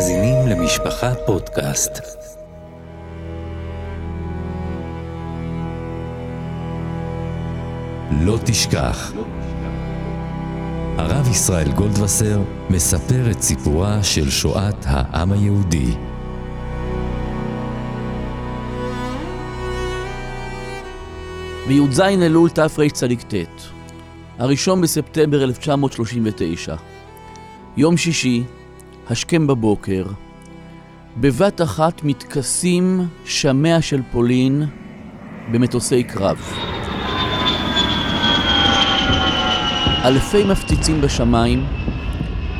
מאזינים למשפחה פודקאסט. לא תשכח. הרב ישראל גולדווסר מספר את סיפורה של שואת העם היהודי. בי"ז אלול תרצ"ט, הראשון בספטמבר 1939, יום שישי, השכם בבוקר, בבת אחת מתכסים שמיה של פולין במטוסי קרב. אלפי מפציצים בשמיים,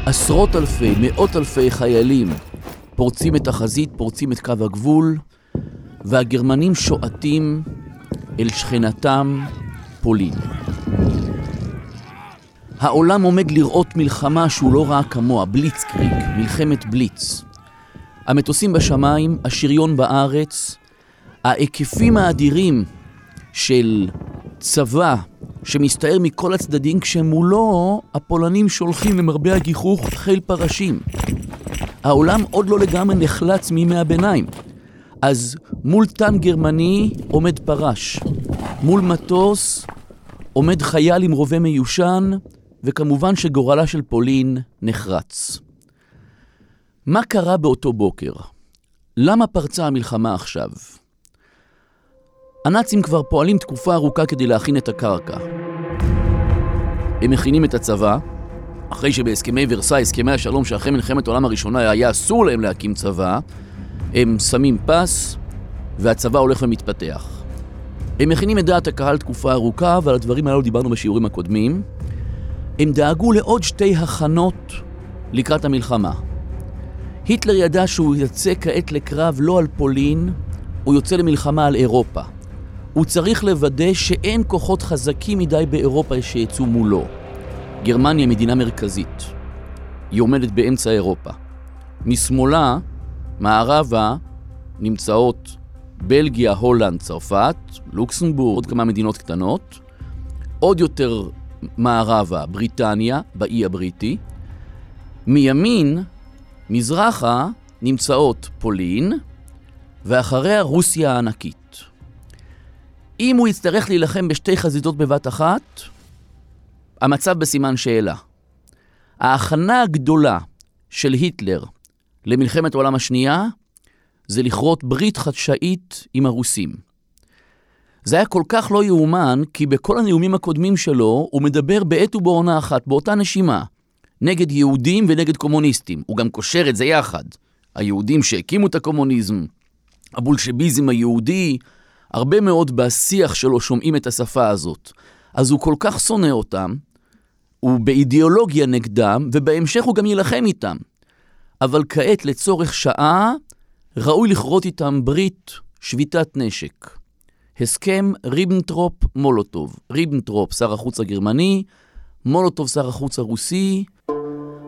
עשרות אלפי, מאות אלפי חיילים פורצים את החזית, פורצים את קו הגבול, והגרמנים שועטים אל שכנתם פולין. העולם עומד לראות מלחמה שהוא לא ראה כמוה, בליצקריג, מלחמת בליץ. המטוסים בשמיים, השריון בארץ, ההיקפים האדירים של צבא שמסתער מכל הצדדים, כשמולו הפולנים שולחים למרבה הגיחוך חיל פרשים. העולם עוד לא לגמרי נחלץ מימי הביניים. אז מול טנק גרמני עומד פרש, מול מטוס עומד חייל עם רובה מיושן, וכמובן שגורלה של פולין נחרץ. מה קרה באותו בוקר? למה פרצה המלחמה עכשיו? הנאצים כבר פועלים תקופה ארוכה כדי להכין את הקרקע. הם מכינים את הצבא, אחרי שבהסכמי ורסאי, הסכמי השלום שאחרי מלחמת העולם הראשונה היה אסור להם להקים צבא, הם שמים פס והצבא הולך ומתפתח. הם מכינים את דעת הקהל תקופה ארוכה, ועל הדברים האלו דיברנו בשיעורים הקודמים. הם דאגו לעוד שתי הכנות לקראת המלחמה. היטלר ידע שהוא יוצא כעת לקרב לא על פולין, הוא יוצא למלחמה על אירופה. הוא צריך לוודא שאין כוחות חזקים מדי באירופה שיצאו מולו. גרמניה מדינה מרכזית. היא עומדת באמצע אירופה. משמאלה, מערבה, נמצאות בלגיה, הולנד, צרפת, לוקסמבורג, עוד כמה מדינות קטנות. עוד יותר מערבה, בריטניה, באי הבריטי. מימין, מזרחה, נמצאות פולין, ואחריה רוסיה הענקית. אם הוא יצטרך להילחם בשתי חזיתות בבת אחת, המצב בסימן שאלה. ההכנה הגדולה של היטלר למלחמת העולם השנייה זה לכרות ברית חדשאית עם הרוסים. זה היה כל כך לא יאומן, כי בכל הנאומים הקודמים שלו הוא מדבר בעת ובעונה אחת, באותה נשימה, נגד יהודים ונגד קומוניסטים. הוא גם קושר את זה יחד. היהודים שהקימו את הקומוניזם, הבולשביזם היהודי, הרבה מאוד בשיח שלו שומעים את השפה הזאת. אז הוא כל כך שונא אותם, הוא באידיאולוגיה נגדם, ובהמשך הוא גם יילחם איתם. אבל כעת, לצורך שעה, ראוי לכרות איתם ברית שביתת נשק. הסכם ריבנטרופ-מולוטוב. ריבנטרופ, שר החוץ הגרמני, מולוטוב, שר החוץ הרוסי.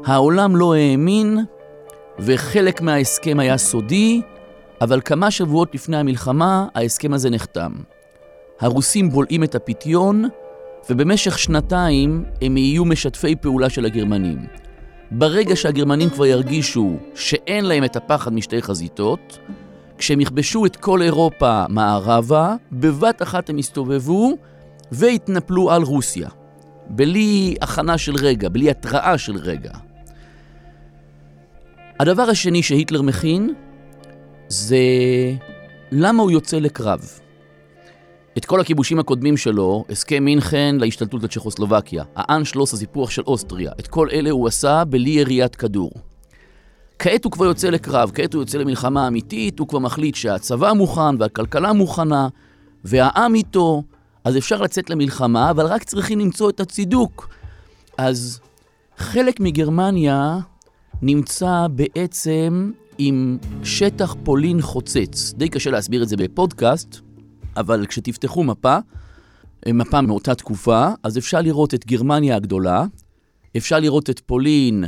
העולם לא האמין, וחלק מההסכם היה סודי, אבל כמה שבועות לפני המלחמה ההסכם הזה נחתם. הרוסים בולעים את הפיתיון, ובמשך שנתיים הם יהיו משתפי פעולה של הגרמנים. ברגע שהגרמנים כבר ירגישו שאין להם את הפחד משתי חזיתות, כשהם יכבשו את כל אירופה מערבה, בבת אחת הם יסתובבו ויתנפלו על רוסיה. בלי הכנה של רגע, בלי התראה של רגע. הדבר השני שהיטלר מכין זה למה הוא יוצא לקרב. את כל הכיבושים הקודמים שלו, הסכם מינכן להשתלטות לצ'כוסלובקיה, האנשלוס, הסיפוח של אוסטריה, את כל אלה הוא עשה בלי יריית כדור. כעת הוא כבר יוצא לקרב, כעת הוא יוצא למלחמה אמיתית, הוא כבר מחליט שהצבא מוכן והכלכלה מוכנה והעם איתו, אז אפשר לצאת למלחמה, אבל רק צריכים למצוא את הצידוק. אז חלק מגרמניה נמצא בעצם עם שטח פולין חוצץ. די קשה להסביר את זה בפודקאסט, אבל כשתפתחו מפה, מפה מאותה תקופה, אז אפשר לראות את גרמניה הגדולה, אפשר לראות את פולין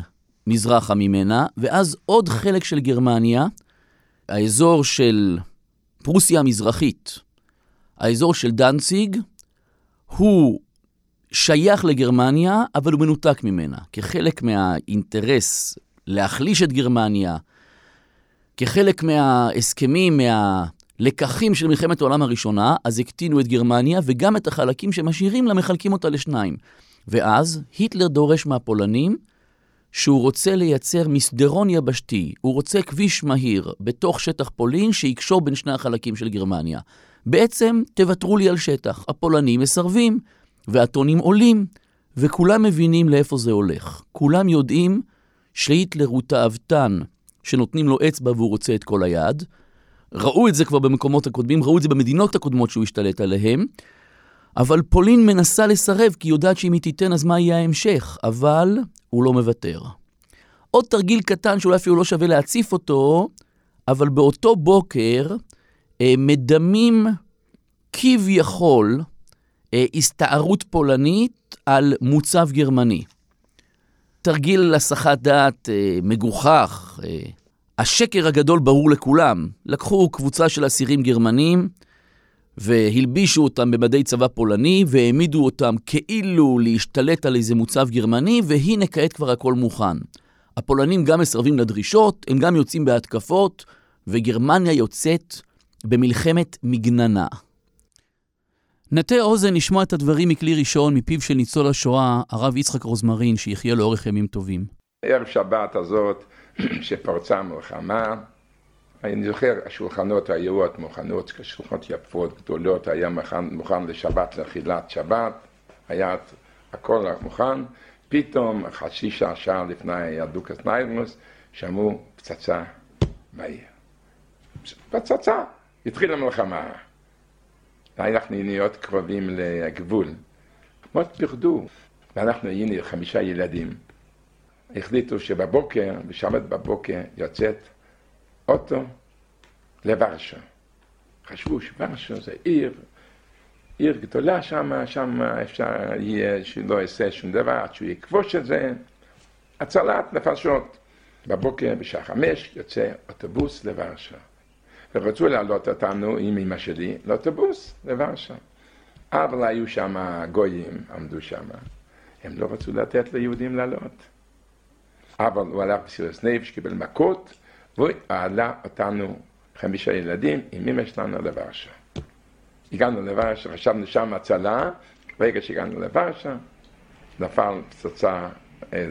מזרחה ממנה, ואז עוד חלק של גרמניה, האזור של פרוסיה המזרחית, האזור של דנציג, הוא שייך לגרמניה, אבל הוא מנותק ממנה. כחלק מהאינטרס להחליש את גרמניה, כחלק מההסכמים, מהלקחים של מלחמת העולם הראשונה, אז הקטינו את גרמניה, וגם את החלקים שמשאירים לה מחלקים אותה לשניים. ואז היטלר דורש מהפולנים שהוא רוצה לייצר מסדרון יבשתי, הוא רוצה כביש מהיר בתוך שטח פולין שיקשור בין שני החלקים של גרמניה. בעצם תוותרו לי על שטח. הפולנים מסרבים, והטונים עולים, וכולם מבינים לאיפה זה הולך. כולם יודעים שהיטלר הוא תאוותן שנותנים לו אצבע והוא רוצה את כל היד. ראו את זה כבר במקומות הקודמים, ראו את זה במדינות הקודמות שהוא השתלט עליהן, אבל פולין מנסה לסרב כי היא יודעת שאם היא תיתן אז מה יהיה ההמשך, אבל הוא לא מוותר. עוד תרגיל קטן שאולי אפילו לא שווה להציף אותו, אבל באותו בוקר אה, מדמים כביכול אה, הסתערות פולנית על מוצב גרמני. תרגיל הסחת דעת אה, מגוחך. אה, השקר הגדול ברור לכולם. לקחו קבוצה של אסירים גרמנים והלבישו אותם במדי צבא פולני והעמידו אותם כאילו להשתלט על איזה מוצב גרמני, והנה כעת כבר הכל מוכן. הפולנים גם מסרבים לדרישות, הם גם יוצאים בהתקפות, וגרמניה יוצאת במלחמת מגננה. נטה אוזן לשמוע את הדברים מכלי ראשון מפיו של ניצול השואה, הרב יצחק רוזמרין, שיחיה לאורך ימים טובים. ערב שבת הזאת, שפרצה מלחמה, אני זוכר, השולחנות היו עוד מוכנות, שולחנות יפות, גדולות, היה מוכן, מוכן לשבת, לאכילת שבת, היה הכל מוכן, פתאום חצי שעה, שעה לפני הדוקס ניילמוס, שמעו פצצה בעיר. פצצה, התחילה מלחמה. אנחנו היינו להיות קרובים לגבול. מאוד פחדו, ואנחנו היינו חמישה ילדים. החליטו שבבוקר, בשבת בבוקר, יוצאת אוטו לוורשה. חשבו שוורשה זה עיר, עיר גדולה שם, שם אפשר יהיה שלא יעשה שום דבר עד שהוא יכבוש את זה. הצלת נפשות. בבוקר בשעה חמש יוצא אוטובוס לוורשה. ורצו להעלות אותנו עם אמא שלי לאוטובוס לוורשה. אבל היו שם גויים, עמדו שם. הם לא רצו לתת ליהודים לעלות. אבל הוא הלך בסירוס נפש, קיבל מכות, והוא העלה אותנו, חמישה ילדים, עם אמא שלנו לוורשה. הגענו לוורשה, חשבנו שם הצלה, ברגע שהגענו לוורשה, נפל פצצה אה,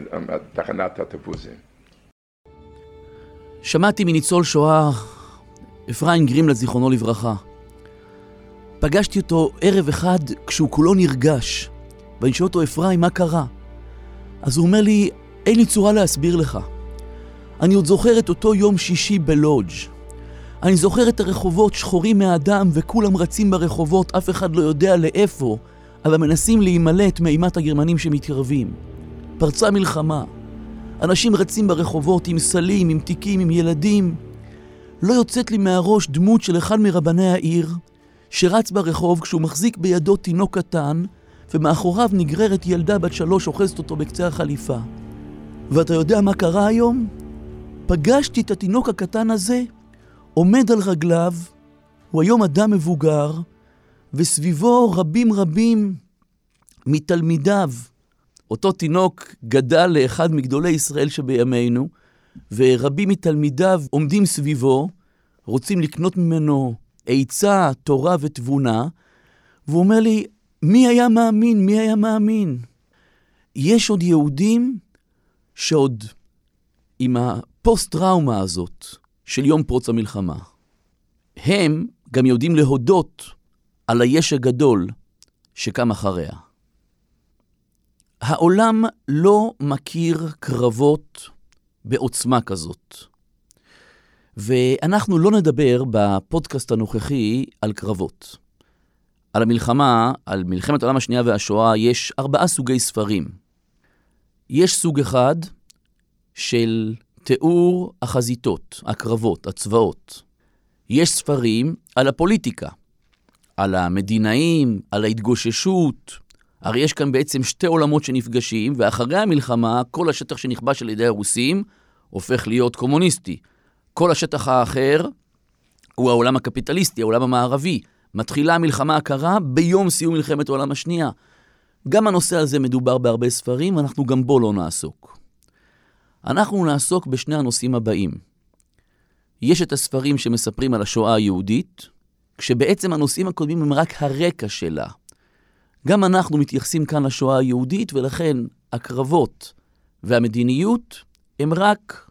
תחנת אוטובוסים. שמעתי מניצול שואה אפרים גרימלד, זיכרונו לברכה. פגשתי אותו ערב אחד כשהוא כולו נרגש, ואני שואל אותו, אפרים, מה קרה? אז הוא אומר לי, אין לי צורה להסביר לך. אני עוד זוכר את אותו יום שישי בלודג'. אני זוכר את הרחובות שחורים מהדם וכולם רצים ברחובות, אף אחד לא יודע לאיפה, אבל מנסים להימלט מאימת הגרמנים שמתקרבים. פרצה מלחמה. אנשים רצים ברחובות עם סלים, עם תיקים, עם ילדים. לא יוצאת לי מהראש דמות של אחד מרבני העיר, שרץ ברחוב כשהוא מחזיק בידו תינוק קטן, ומאחוריו נגררת ילדה בת שלוש אוחזת אותו בקצה החליפה. ואתה יודע מה קרה היום? פגשתי את התינוק הקטן הזה, עומד על רגליו, הוא היום אדם מבוגר, וסביבו רבים רבים מתלמידיו. אותו תינוק גדל לאחד מגדולי ישראל שבימינו, ורבים מתלמידיו עומדים סביבו, רוצים לקנות ממנו עצה, תורה ותבונה, והוא אומר לי, מי היה מאמין? מי היה מאמין? יש עוד יהודים שעוד עם הפוסט-טראומה הזאת של יום פרוץ המלחמה, הם גם יודעים להודות על היש הגדול שקם אחריה. העולם לא מכיר קרבות בעוצמה כזאת. ואנחנו לא נדבר בפודקאסט הנוכחי על קרבות. על המלחמה, על מלחמת העולם השנייה והשואה, יש ארבעה סוגי ספרים. יש סוג אחד של תיאור החזיתות, הקרבות, הצבאות. יש ספרים על הפוליטיקה, על המדינאים, על ההתגוששות, הרי יש כאן בעצם שתי עולמות שנפגשים, ואחרי המלחמה, כל השטח שנכבש על ידי הרוסים הופך להיות קומוניסטי. כל השטח האחר הוא העולם הקפיטליסטי, העולם המערבי. מתחילה המלחמה הקרה ביום סיום מלחמת העולם השנייה. גם הנושא הזה מדובר בהרבה ספרים, ואנחנו גם בו לא נעסוק. אנחנו נעסוק בשני הנושאים הבאים. יש את הספרים שמספרים על השואה היהודית, כשבעצם הנושאים הקודמים הם רק הרקע שלה. גם אנחנו מתייחסים כאן לשואה היהודית, ולכן הקרבות והמדיניות הם רק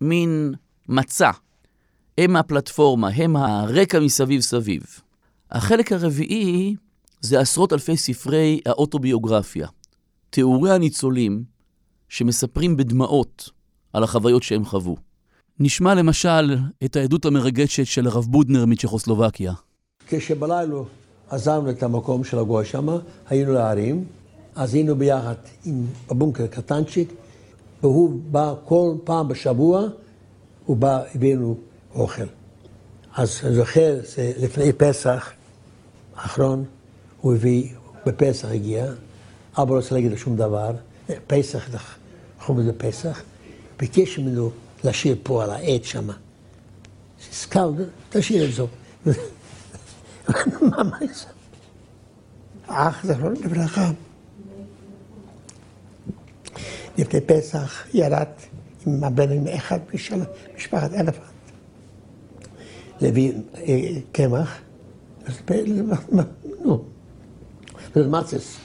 מין מצע. הם הפלטפורמה, הם הרקע מסביב סביב. החלק הרביעי זה עשרות אלפי ספרי האוטוביוגרפיה. תיאורי הניצולים שמספרים בדמעות על החוויות שהם חוו. נשמע למשל את העדות המרגשת של הרב בודנר מצ'כוסלובקיה. כשבלילה עזבנו את המקום של הגוי שם, היינו להרים, אז היינו ביחד עם הבונקר קטנצ'יק, והוא בא כל פעם בשבוע, הוא בא, הבאנו אוכל. אז אני זוכר, זה לפני פסח האחרון, הוא הביא, בפסח הגיע, אבא לא רוצה להגיד לו שום דבר, פסח, אנחנו לזה פסח, ביקש ממנו לשיר פה על העט שם. הסכם, תשאיר את זה. ממש. אח זכרון לברכה. לפני פסח ירד עם הבן אחד משפחת אלפנט. להביא קמח, נו, מצס.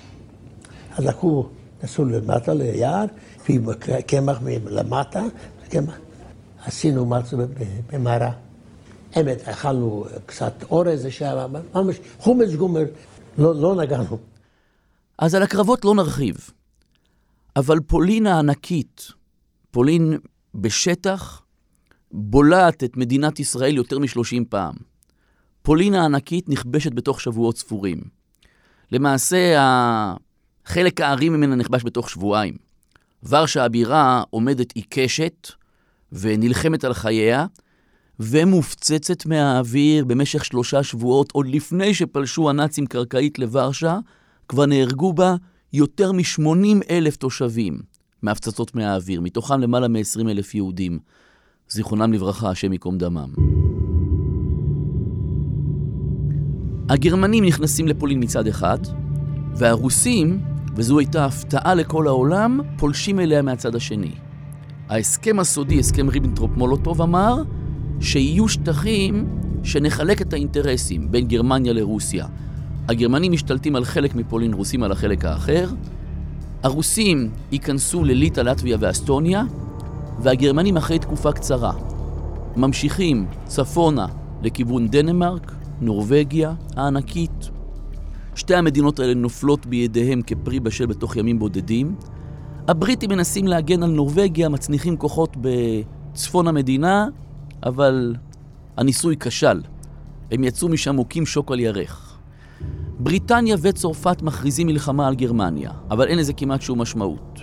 אז לקחו, נסעו למטה ליער, הביאו קמח מלמטה, קמח. עשינו מצה במערה. אמת, אכלנו קצת אורז, שהיה ממש חומץ גומר, לא, לא נגענו. אז על הקרבות לא נרחיב. אבל פולין הענקית, פולין בשטח, בולעת את מדינת ישראל יותר משלושים פעם. פולין הענקית נכבשת בתוך שבועות ספורים. למעשה, חלק הארי ממנה נכבש בתוך שבועיים. ורשה הבירה עומדת עיקשת ונלחמת על חייה, ומופצצת מהאוויר במשך שלושה שבועות, עוד לפני שפלשו הנאצים קרקעית לוורשה, כבר נהרגו בה יותר מ-80 אלף תושבים מהפצצות מהאוויר, מתוכם למעלה מ-20 אלף יהודים. זיכרונם לברכה, השם ייקום דמם. הגרמנים נכנסים לפולין מצד אחד, והרוסים, וזו הייתה הפתעה לכל העולם, פולשים אליה מהצד השני. ההסכם הסודי, הסכם ריבנטרופ-מולוטוב, אמר שיהיו שטחים שנחלק את האינטרסים בין גרמניה לרוסיה. הגרמנים משתלטים על חלק מפולין, רוסים על החלק האחר. הרוסים ייכנסו לליטא, לטביה ואסטוניה, והגרמנים אחרי תקופה קצרה ממשיכים צפונה לכיוון דנמרק, נורבגיה הענקית. שתי המדינות האלה נופלות בידיהם כפרי בשל בתוך ימים בודדים. הבריטים מנסים להגן על נורבגיה, מצניחים כוחות בצפון המדינה, אבל הניסוי כשל. הם יצאו משם מוכים שוק על ירך. בריטניה וצרפת מכריזים מלחמה על גרמניה, אבל אין לזה כמעט שום משמעות.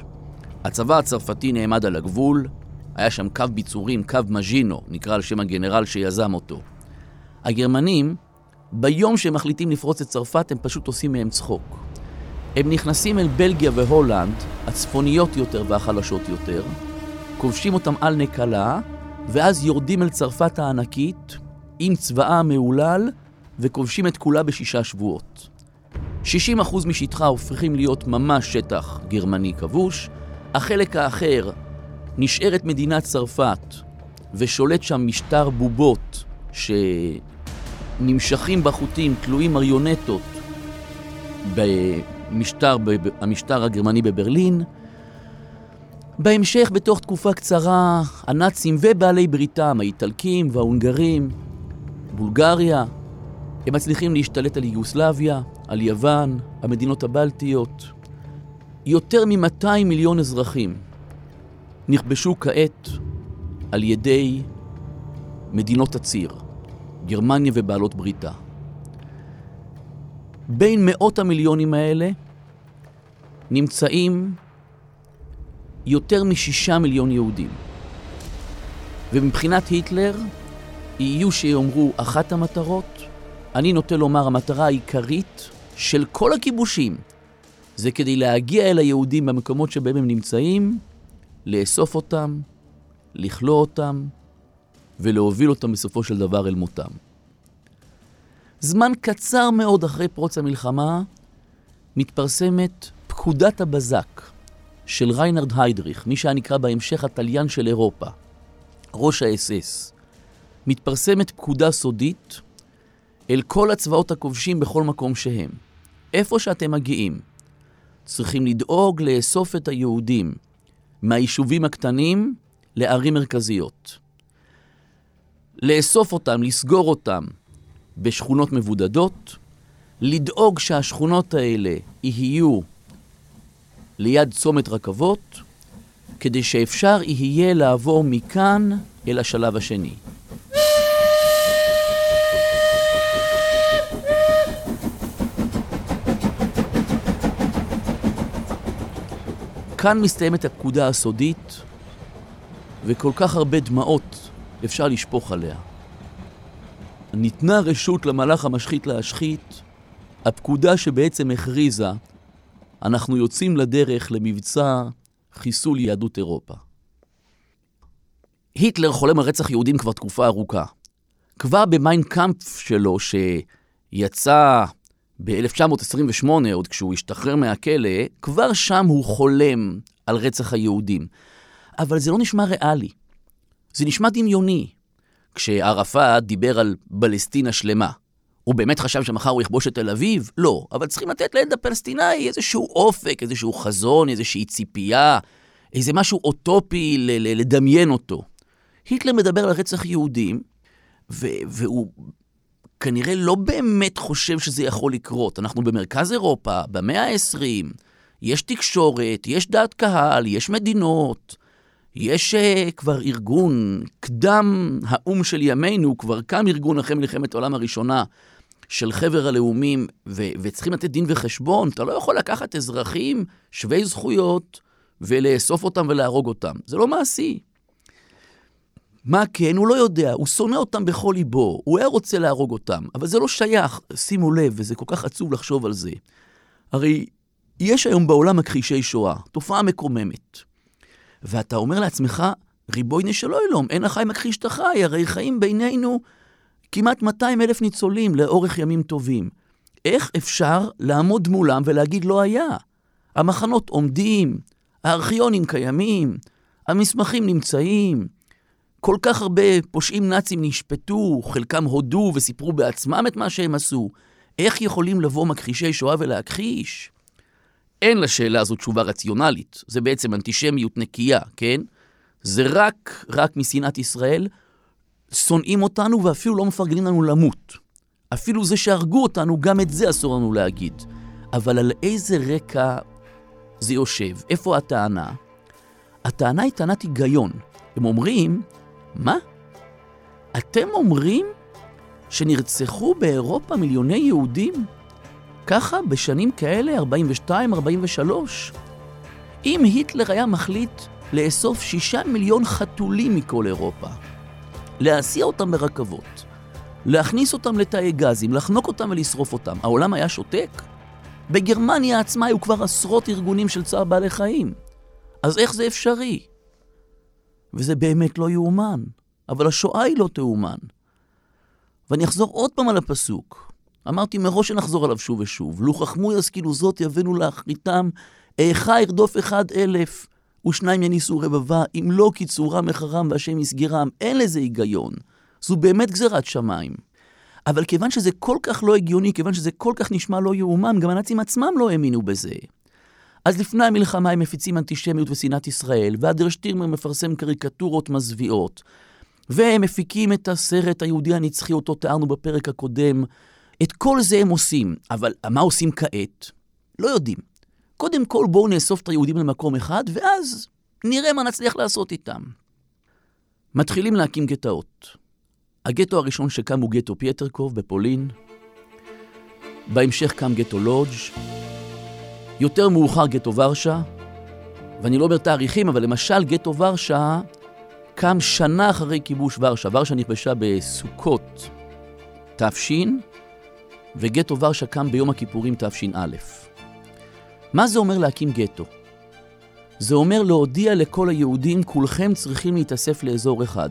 הצבא הצרפתי נעמד על הגבול, היה שם קו ביצורים, קו מז'ינו, נקרא על שם הגנרל שיזם אותו. הגרמנים, ביום שהם מחליטים לפרוץ את צרפת, הם פשוט עושים מהם צחוק. הם נכנסים אל בלגיה והולנד, הצפוניות יותר והחלשות יותר, כובשים אותם על נקלה, ואז יורדים אל צרפת הענקית עם צבאה המהולל וכובשים את כולה בשישה שבועות. 60% משטחה הופכים להיות ממש שטח גרמני כבוש, החלק האחר נשארת מדינת צרפת ושולט שם משטר בובות שנמשכים בחוטים, תלויים מריונטות במשטר, המשטר הגרמני בברלין, בהמשך, בתוך תקופה קצרה, הנאצים ובעלי בריתם, האיטלקים וההונגרים, בולגריה, הם מצליחים להשתלט על יוגוסלביה, על יוון, המדינות הבלטיות. יותר מ-200 מיליון אזרחים נכבשו כעת על ידי מדינות הציר, גרמניה ובעלות בריתה. בין מאות המיליונים האלה נמצאים יותר משישה מיליון יהודים. ומבחינת היטלר, יהיו שיאמרו אחת המטרות, אני נוטה לומר המטרה העיקרית של כל הכיבושים זה כדי להגיע אל היהודים במקומות שבהם הם נמצאים, לאסוף אותם, לכלוא אותם ולהוביל אותם בסופו של דבר אל מותם. זמן קצר מאוד אחרי פרוץ המלחמה מתפרסמת פקודת הבזק, של ריינרד היידריך, מי שהיה נקרא בהמשך התליין של אירופה, ראש האס-אס. מתפרסמת פקודה סודית אל כל הצבאות הכובשים בכל מקום שהם. איפה שאתם מגיעים, צריכים לדאוג לאסוף את היהודים מהיישובים הקטנים לערים מרכזיות. לאסוף אותם, לסגור אותם בשכונות מבודדות, לדאוג שהשכונות האלה יהיו ליד צומת רכבות, כדי שאפשר יהיה לעבור מכאן אל השלב השני. כאן מסתיימת הפקודה הסודית, וכל כך הרבה דמעות אפשר לשפוך עליה. ניתנה רשות למלאך המשחית להשחית, הפקודה שבעצם הכריזה, אנחנו יוצאים לדרך למבצע חיסול יהדות אירופה. היטלר חולם על רצח יהודים כבר תקופה ארוכה. כבר במיינקאמפ שלו, שיצא ב-1928, עוד כשהוא השתחרר מהכלא, כבר שם הוא חולם על רצח היהודים. אבל זה לא נשמע ריאלי. זה נשמע דמיוני. כשערפאת דיבר על פלסטינה שלמה, הוא באמת חשב שמחר הוא יכבוש את תל אביב? לא. אבל צריכים לתת לילד הפלסטיני איזשהו אופק, איזשהו חזון, איזושהי ציפייה, איזה משהו אוטופי לדמיין אותו. היטלר מדבר על רצח יהודים, והוא כנראה לא באמת חושב שזה יכול לקרות. אנחנו במרכז אירופה, במאה ה-20, יש תקשורת, יש דעת קהל, יש מדינות, יש uh, כבר ארגון, קדם האו"ם של ימינו, כבר קם ארגון אחרי מלחמת העולם הראשונה של חבר הלאומים, ו- וצריכים לתת דין וחשבון. אתה לא יכול לקחת אזרחים שווי זכויות ולאסוף אותם ולהרוג אותם. זה לא מעשי. מה כן? הוא לא יודע, הוא שונא אותם בכל ליבו, הוא היה רוצה להרוג אותם, אבל זה לא שייך, שימו לב, וזה כל כך עצוב לחשוב על זה. הרי יש היום בעולם מכחישי שואה, תופעה מקוממת. ואתה אומר לעצמך, ריבוי נשלו אלום, אין החי מכחיש את החי, הרי חיים בינינו כמעט 200 אלף ניצולים לאורך ימים טובים. איך אפשר לעמוד מולם ולהגיד לא היה? המחנות עומדים, הארכיונים קיימים, המסמכים נמצאים, כל כך הרבה פושעים נאצים נשפטו, חלקם הודו וסיפרו בעצמם את מה שהם עשו. איך יכולים לבוא מכחישי שואה ולהכחיש? אין לשאלה הזו תשובה רציונלית. זה בעצם אנטישמיות נקייה, כן? זה רק, רק משנאת ישראל. שונאים אותנו ואפילו לא מפרגנים לנו למות. אפילו זה שהרגו אותנו, גם את זה אסור לנו להגיד. אבל על איזה רקע זה יושב? איפה הטענה? הטענה היא טענת היגיון. הם אומרים, מה? אתם אומרים שנרצחו באירופה מיליוני יהודים? ככה בשנים כאלה, 42, 43? אם היטלר היה מחליט לאסוף שישה מיליון חתולים מכל אירופה, להסיע אותם ברכבות, להכניס אותם לתאי גזים, לחנוק אותם ולשרוף אותם, העולם היה שותק? בגרמניה עצמה היו כבר עשרות ארגונים של צער בעלי חיים. אז איך זה אפשרי? וזה באמת לא יאומן. אבל השואה היא לא תאומן. ואני אחזור עוד פעם על הפסוק. אמרתי מראש שנחזור עליו שוב ושוב. לו חכמו ישכילו זאת יבנו לאחריתם, איכה ירדוף אחד אלף, ושניים יניסו רבבה, אם לא קיצורם מחרם והשם יסגירם. אין לזה היגיון. זו באמת גזירת שמיים. אבל כיוון שזה כל כך לא הגיוני, כיוון שזה כל כך נשמע לא יאומן, גם הנאצים עצמם לא האמינו בזה. אז לפני המלחמה הם מפיצים אנטישמיות ושנאת ישראל, ואדר שטירמר מפרסם קריקטורות מזוויעות, והם מפיקים את הסרט היהודי הנצחי, אותו תיארנו בפרק הקודם. את כל זה הם עושים, אבל מה עושים כעת? לא יודעים. קודם כל בואו נאסוף את היהודים למקום אחד, ואז נראה מה נצליח לעשות איתם. מתחילים להקים גטאות. הגטו הראשון שקם הוא גטו פייטרקוב בפולין. בהמשך קם גטו לודג'. יותר מאוחר גטו ורשה. ואני לא אומר תאריכים, אבל למשל גטו ורשה קם שנה אחרי כיבוש ורשה. ורשה נכבשה בסוכות תש, וגטו ורשה קם ביום הכיפורים תש"א. מה זה אומר להקים גטו? זה אומר להודיע לכל היהודים, כולכם צריכים להתאסף לאזור אחד.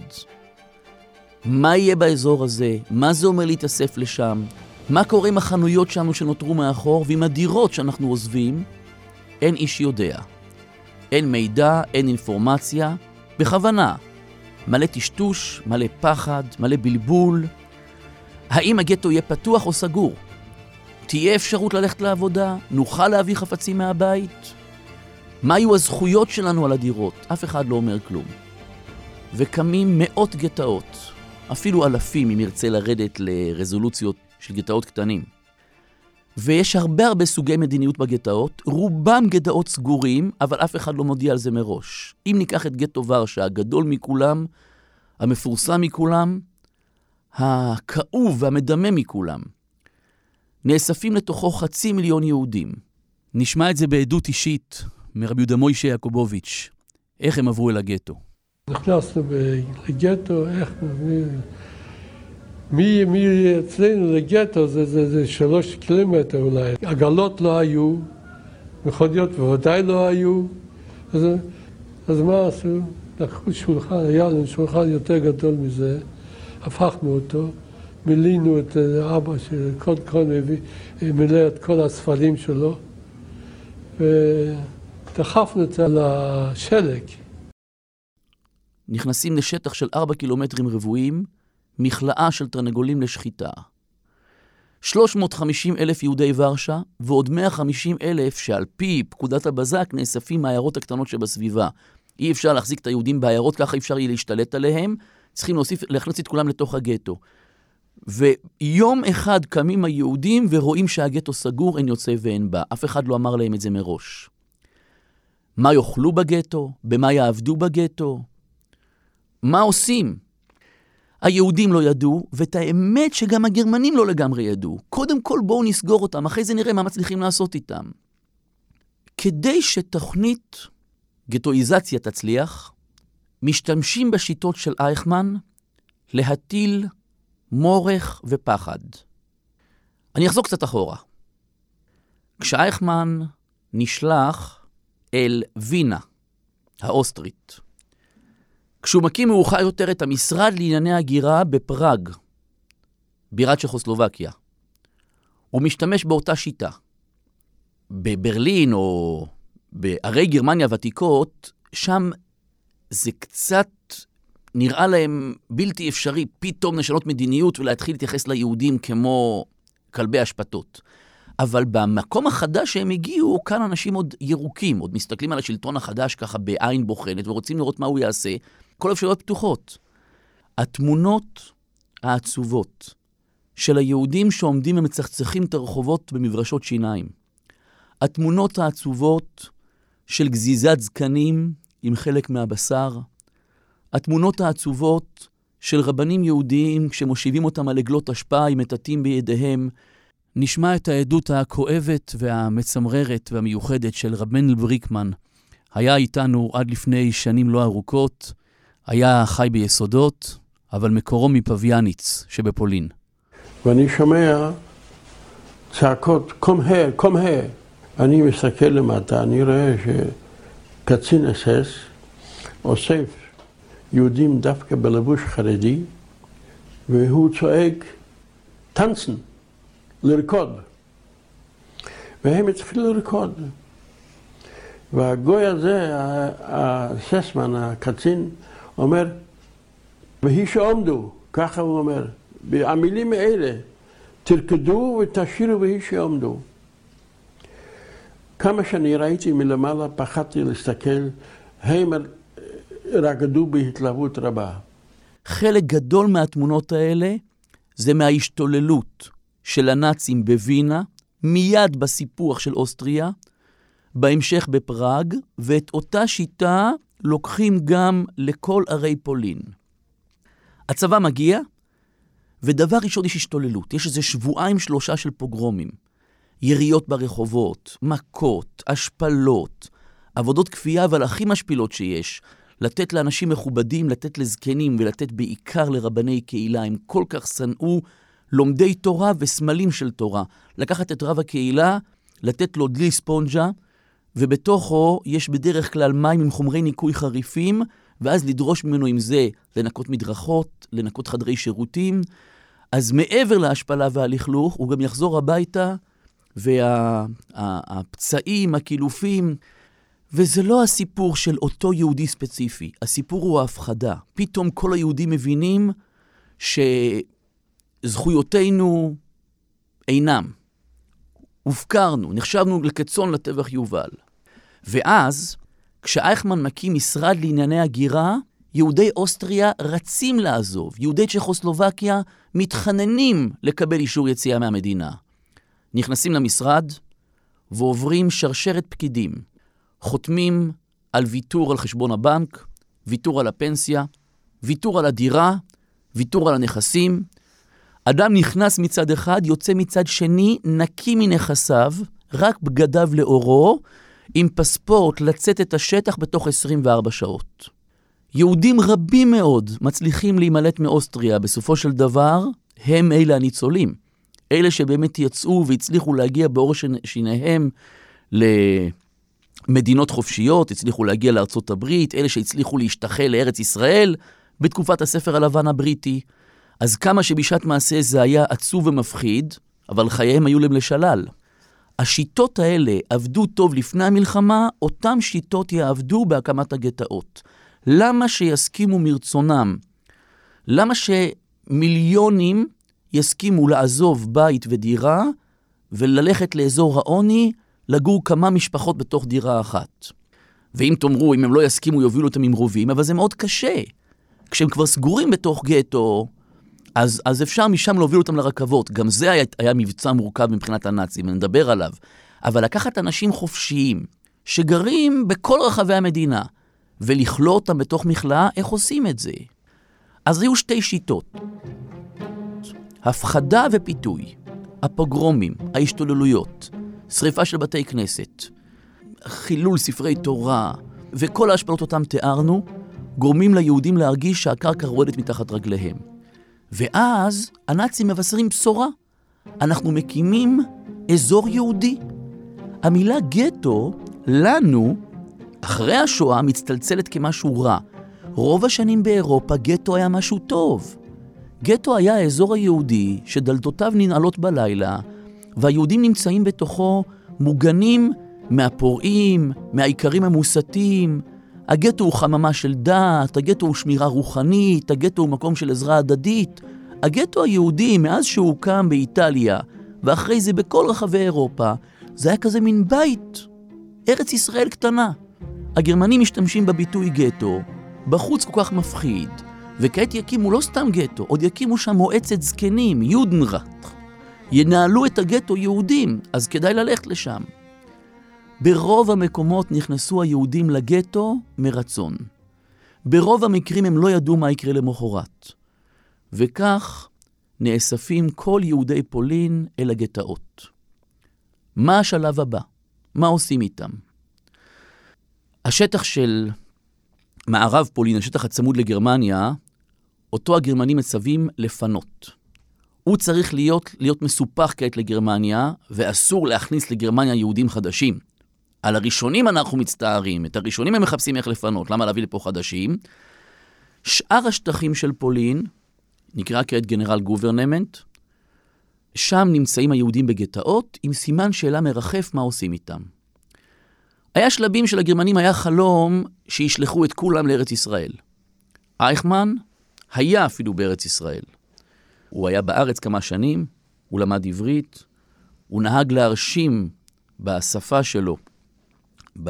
מה יהיה באזור הזה? מה זה אומר להתאסף לשם? מה קורה עם החנויות שלנו שנותרו מאחור ועם הדירות שאנחנו עוזבים? אין איש יודע. אין מידע, אין אינפורמציה, בכוונה. מלא טשטוש, מלא פחד, מלא בלבול. האם הגטו יהיה פתוח או סגור? תהיה אפשרות ללכת לעבודה? נוכל להביא חפצים מהבית? מה יהיו הזכויות שלנו על הדירות? אף אחד לא אומר כלום. וקמים מאות גטאות, אפילו אלפים אם ירצה לרדת לרזולוציות של גטאות קטנים. ויש הרבה הרבה סוגי מדיניות בגטאות, רובם גטאות סגורים, אבל אף אחד לא מודיע על זה מראש. אם ניקח את גטו ורשה, הגדול מכולם, המפורסם מכולם, הכאוב והמדמם מכולם, נאספים לתוכו חצי מיליון יהודים. נשמע את זה בעדות אישית מרבי יהודה מוישה יעקובוביץ', איך הם עברו אל הגטו. נכנסנו לגטו, איך... מי, מי אצלנו לגטו זה, זה, זה שלוש קילומטר אולי. עגלות לא היו, מכוניות בוודאי לא היו. אז, אז מה עשו? לקחו שולחן, היה לנו שולחן יותר גדול מזה, הפכנו אותו, מילינו את אבא של כל כל מביא, מילא את כל הספרים שלו, ודחפנו את זה לשלג. נכנסים לשטח של ארבע קילומטרים רבועים, מכלאה של תרנגולים לשחיטה. 350 אלף יהודי ורשה ועוד 150 אלף שעל פי פקודת הבזק נאספים מהעיירות הקטנות שבסביבה. אי אפשר להחזיק את היהודים בעיירות, ככה אפשר יהיה להשתלט עליהם, צריכים להוסיף, להכניס את כולם לתוך הגטו. ויום אחד קמים היהודים ורואים שהגטו סגור, אין יוצא ואין בא. אף אחד לא אמר להם את זה מראש. מה יאכלו בגטו? במה יעבדו בגטו? מה עושים? היהודים לא ידעו, ואת האמת שגם הגרמנים לא לגמרי ידעו. קודם כל בואו נסגור אותם, אחרי זה נראה מה מצליחים לעשות איתם. כדי שתוכנית גטואיזציה תצליח, משתמשים בשיטות של אייכמן להטיל מורך ופחד. אני אחזור קצת אחורה. כשאייכמן נשלח אל וינה האוסטרית, כשהוא מקים מאוחר יותר את המשרד לענייני הגירה בפראג, בירת צ'כוסלובקיה. הוא משתמש באותה שיטה. בברלין או בערי גרמניה הוותיקות, שם זה קצת נראה להם בלתי אפשרי פתאום לשנות מדיניות ולהתחיל להתייחס ליהודים כמו כלבי אשפתות. אבל במקום החדש שהם הגיעו, כאן אנשים עוד ירוקים, עוד מסתכלים על השלטון החדש ככה בעין בוחנת ורוצים לראות מה הוא יעשה, כל האפשרויות פתוחות. התמונות העצובות של היהודים שעומדים ומצחצחים את הרחובות במברשות שיניים. התמונות העצובות של גזיזת זקנים עם חלק מהבשר. התמונות העצובות של רבנים יהודיים כשמושיבים אותם על עגלות אשפה עם מטאטים בידיהם. נשמע את העדות הכואבת והמצמררת והמיוחדת של רב מנדל בריקמן. היה איתנו עד לפני שנים לא ארוכות. היה חי ביסודות, אבל מקורו מפביאניץ שבפולין. ואני שומע צעקות, קום הר, קום הר. אני מסתכל למטה, אני רואה שקצין אסס אוסף יהודים דווקא בלבוש חרדי, והוא צועק, טנצן, לרקוד. והם התחילו לרקוד. והגוי הזה, הססמן, הקצין, אומר, והיא שעומדו, ככה הוא אומר, המילים האלה, תרקדו ותשאירו והיא שעומדו. כמה שאני ראיתי מלמעלה, פחדתי להסתכל, הם רקדו בהתלהבות רבה. חלק גדול מהתמונות האלה זה מההשתוללות של הנאצים בווינה, מיד בסיפוח של אוסטריה, בהמשך בפראג, ואת אותה שיטה לוקחים גם לכל ערי פולין. הצבא מגיע, ודבר ראשון יש השתוללות. יש איזה שבועיים שלושה של פוגרומים. יריות ברחובות, מכות, השפלות, עבודות כפייה, אבל הכי משפילות שיש. לתת לאנשים מכובדים, לתת לזקנים ולתת בעיקר לרבני קהילה. הם כל כך שנאו לומדי תורה וסמלים של תורה. לקחת את רב הקהילה, לתת לו דלי ספונג'ה, ובתוכו יש בדרך כלל מים עם חומרי ניקוי חריפים, ואז לדרוש ממנו עם זה לנקות מדרכות, לנקות חדרי שירותים. אז מעבר להשפלה והלכלוך, הוא גם יחזור הביתה, והפצעים, וה, הקילופים, וזה לא הסיפור של אותו יהודי ספציפי, הסיפור הוא ההפחדה. פתאום כל היהודים מבינים שזכויותינו אינם. הופקרנו, נחשבנו כצאן לטבח יובל. ואז, כשאייכמן מקים משרד לענייני הגירה, יהודי אוסטריה רצים לעזוב, יהודי צ'כוסלובקיה מתחננים לקבל אישור יציאה מהמדינה. נכנסים למשרד ועוברים שרשרת פקידים. חותמים על ויתור על חשבון הבנק, ויתור על הפנסיה, ויתור על הדירה, ויתור על הנכסים. אדם נכנס מצד אחד, יוצא מצד שני, נקי מנכסיו, רק בגדיו לאורו, עם פספורט לצאת את השטח בתוך 24 שעות. יהודים רבים מאוד מצליחים להימלט מאוסטריה, בסופו של דבר, הם אלה הניצולים. אלה שבאמת יצאו והצליחו להגיע באור שיניהם למדינות חופשיות, הצליחו להגיע לארצות הברית, אלה שהצליחו להשתחל לארץ ישראל בתקופת הספר הלבן הבריטי. אז כמה שבשעת מעשה זה היה עצוב ומפחיד, אבל חייהם היו להם לשלל. השיטות האלה עבדו טוב לפני המלחמה, אותן שיטות יעבדו בהקמת הגטאות. למה שיסכימו מרצונם? למה שמיליונים יסכימו לעזוב בית ודירה וללכת לאזור העוני, לגור כמה משפחות בתוך דירה אחת? ואם תאמרו, אם הם לא יסכימו, יובילו אותם עם רובים, אבל זה מאוד קשה. כשהם כבר סגורים בתוך גטו, אז, אז אפשר משם להוביל אותם לרכבות. גם זה היה, היה מבצע מורכב מבחינת הנאצים, נדבר עליו. אבל לקחת אנשים חופשיים, שגרים בכל רחבי המדינה, ולכלוא אותם בתוך מכלאה, איך עושים את זה? אז היו שתי שיטות. הפחדה ופיתוי, הפוגרומים, ההשתוללויות, שריפה של בתי כנסת, חילול ספרי תורה, וכל ההשפלות אותם תיארנו, גורמים ליהודים להרגיש שהקרקע רועדת מתחת רגליהם. ואז הנאצים מבשרים בשורה. אנחנו מקימים אזור יהודי. המילה גטו, לנו, אחרי השואה, מצטלצלת כמשהו רע. רוב השנים באירופה גטו היה משהו טוב. גטו היה האזור היהודי שדלתותיו ננעלות בלילה, והיהודים נמצאים בתוכו מוגנים מהפורעים, מהאיכרים המוסתים. הגטו הוא חממה של דת, הגטו הוא שמירה רוחנית, הגטו הוא מקום של עזרה הדדית. הגטו היהודי, מאז שהוקם באיטליה, ואחרי זה בכל רחבי אירופה, זה היה כזה מין בית, ארץ ישראל קטנה. הגרמנים משתמשים בביטוי גטו, בחוץ כל כך מפחיד, וכעת יקימו לא סתם גטו, עוד יקימו שם מועצת זקנים, יודנרט. ינהלו את הגטו יהודים, אז כדאי ללכת לשם. ברוב המקומות נכנסו היהודים לגטו מרצון. ברוב המקרים הם לא ידעו מה יקרה למחרת. וכך נאספים כל יהודי פולין אל הגטאות. מה השלב הבא? מה עושים איתם? השטח של מערב פולין, השטח הצמוד לגרמניה, אותו הגרמנים מצווים לפנות. הוא צריך להיות, להיות מסופח כעת לגרמניה, ואסור להכניס לגרמניה יהודים חדשים. על הראשונים אנחנו מצטערים, את הראשונים הם מחפשים איך לפנות, למה להביא לפה חדשים? שאר השטחים של פולין, נקרא כעת גנרל גוברנמנט, שם נמצאים היהודים בגטאות, עם סימן שאלה מרחף מה עושים איתם. היה שלבים שלגרמנים היה חלום שישלחו את כולם לארץ ישראל. אייכמן היה אפילו בארץ ישראל. הוא היה בארץ כמה שנים, הוא למד עברית, הוא נהג להרשים בשפה שלו, ב...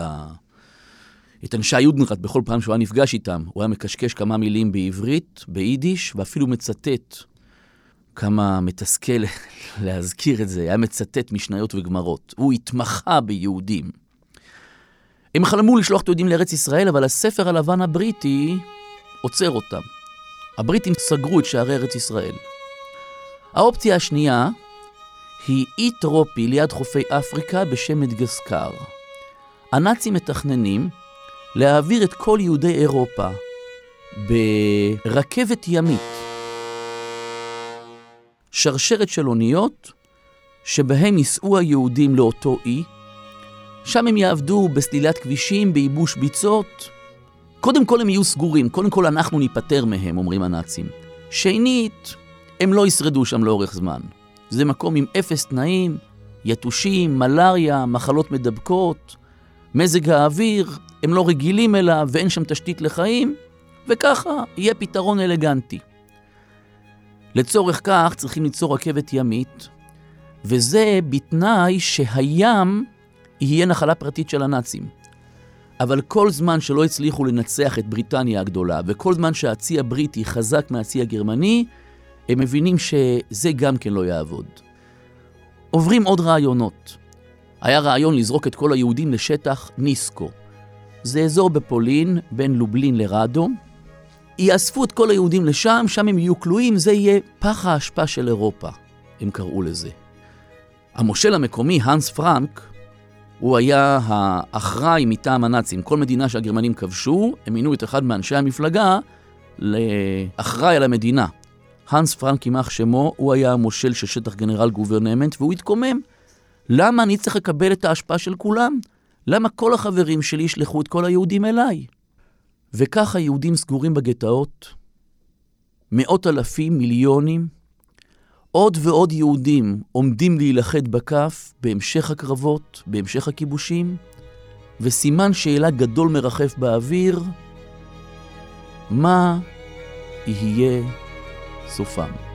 את אנשי היודנרט בכל פעם שהוא היה נפגש איתם. הוא היה מקשקש כמה מילים בעברית, ביידיש, ואפילו מצטט כמה מתסכל להזכיר את זה, היה מצטט משניות וגמרות. הוא התמחה ביהודים. הם חלמו לשלוח את היהודים לארץ ישראל, אבל הספר הלבן הבריטי עוצר אותם. הבריטים סגרו את שערי ארץ ישראל. האופציה השנייה היא אי טרופי ליד חופי אפריקה בשם מדגסקר. הנאצים מתכננים להעביר את כל יהודי אירופה ברכבת ימית, שרשרת של אוניות, שבהם ייסעו היהודים לאותו אי, שם הם יעבדו בסלילת כבישים, בייבוש ביצות. קודם כל הם יהיו סגורים, קודם כל אנחנו ניפטר מהם, אומרים הנאצים. שנית, הם לא ישרדו שם לאורך זמן. זה מקום עם אפס תנאים, יתושים, מלאריה, מחלות מדבקות, מזג האוויר, הם לא רגילים אליו ואין שם תשתית לחיים, וככה יהיה פתרון אלגנטי. לצורך כך צריכים ליצור רכבת ימית, וזה בתנאי שהים יהיה נחלה פרטית של הנאצים. אבל כל זמן שלא הצליחו לנצח את בריטניה הגדולה, וכל זמן שהצי הבריטי חזק מהצי הגרמני, הם מבינים שזה גם כן לא יעבוד. עוברים עוד רעיונות. היה רעיון לזרוק את כל היהודים לשטח ניסקו. זה אזור בפולין, בין לובלין לרדו. יאספו את כל היהודים לשם, שם הם יהיו כלואים, זה יהיה פח האשפה של אירופה, הם קראו לזה. המושל המקומי, האנס פרנק, הוא היה האחראי מטעם הנאצים. כל מדינה שהגרמנים כבשו, הם מינו את אחד מאנשי המפלגה לאחראי על המדינה. האנס פרנק, יימח שמו, הוא היה המושל של שטח גנרל גוברנמנט, והוא התקומם. למה אני צריך לקבל את ההשפעה של כולם? למה כל החברים שלי ישלחו את כל היהודים אליי? וכך היהודים סגורים בגטאות, מאות אלפים, מיליונים, עוד ועוד יהודים עומדים להילכד בכף בהמשך הקרבות, בהמשך הכיבושים, וסימן שאלה גדול מרחף באוויר, מה יהיה סופם?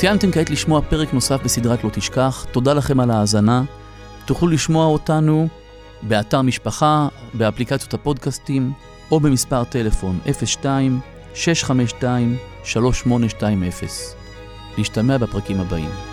סיימתם כעת לשמוע פרק נוסף בסדרת לא תשכח, תודה לכם על ההאזנה. תוכלו לשמוע אותנו באתר משפחה, באפליקציות הפודקאסטים, או במספר טלפון 02-652-3820. להשתמע בפרקים הבאים.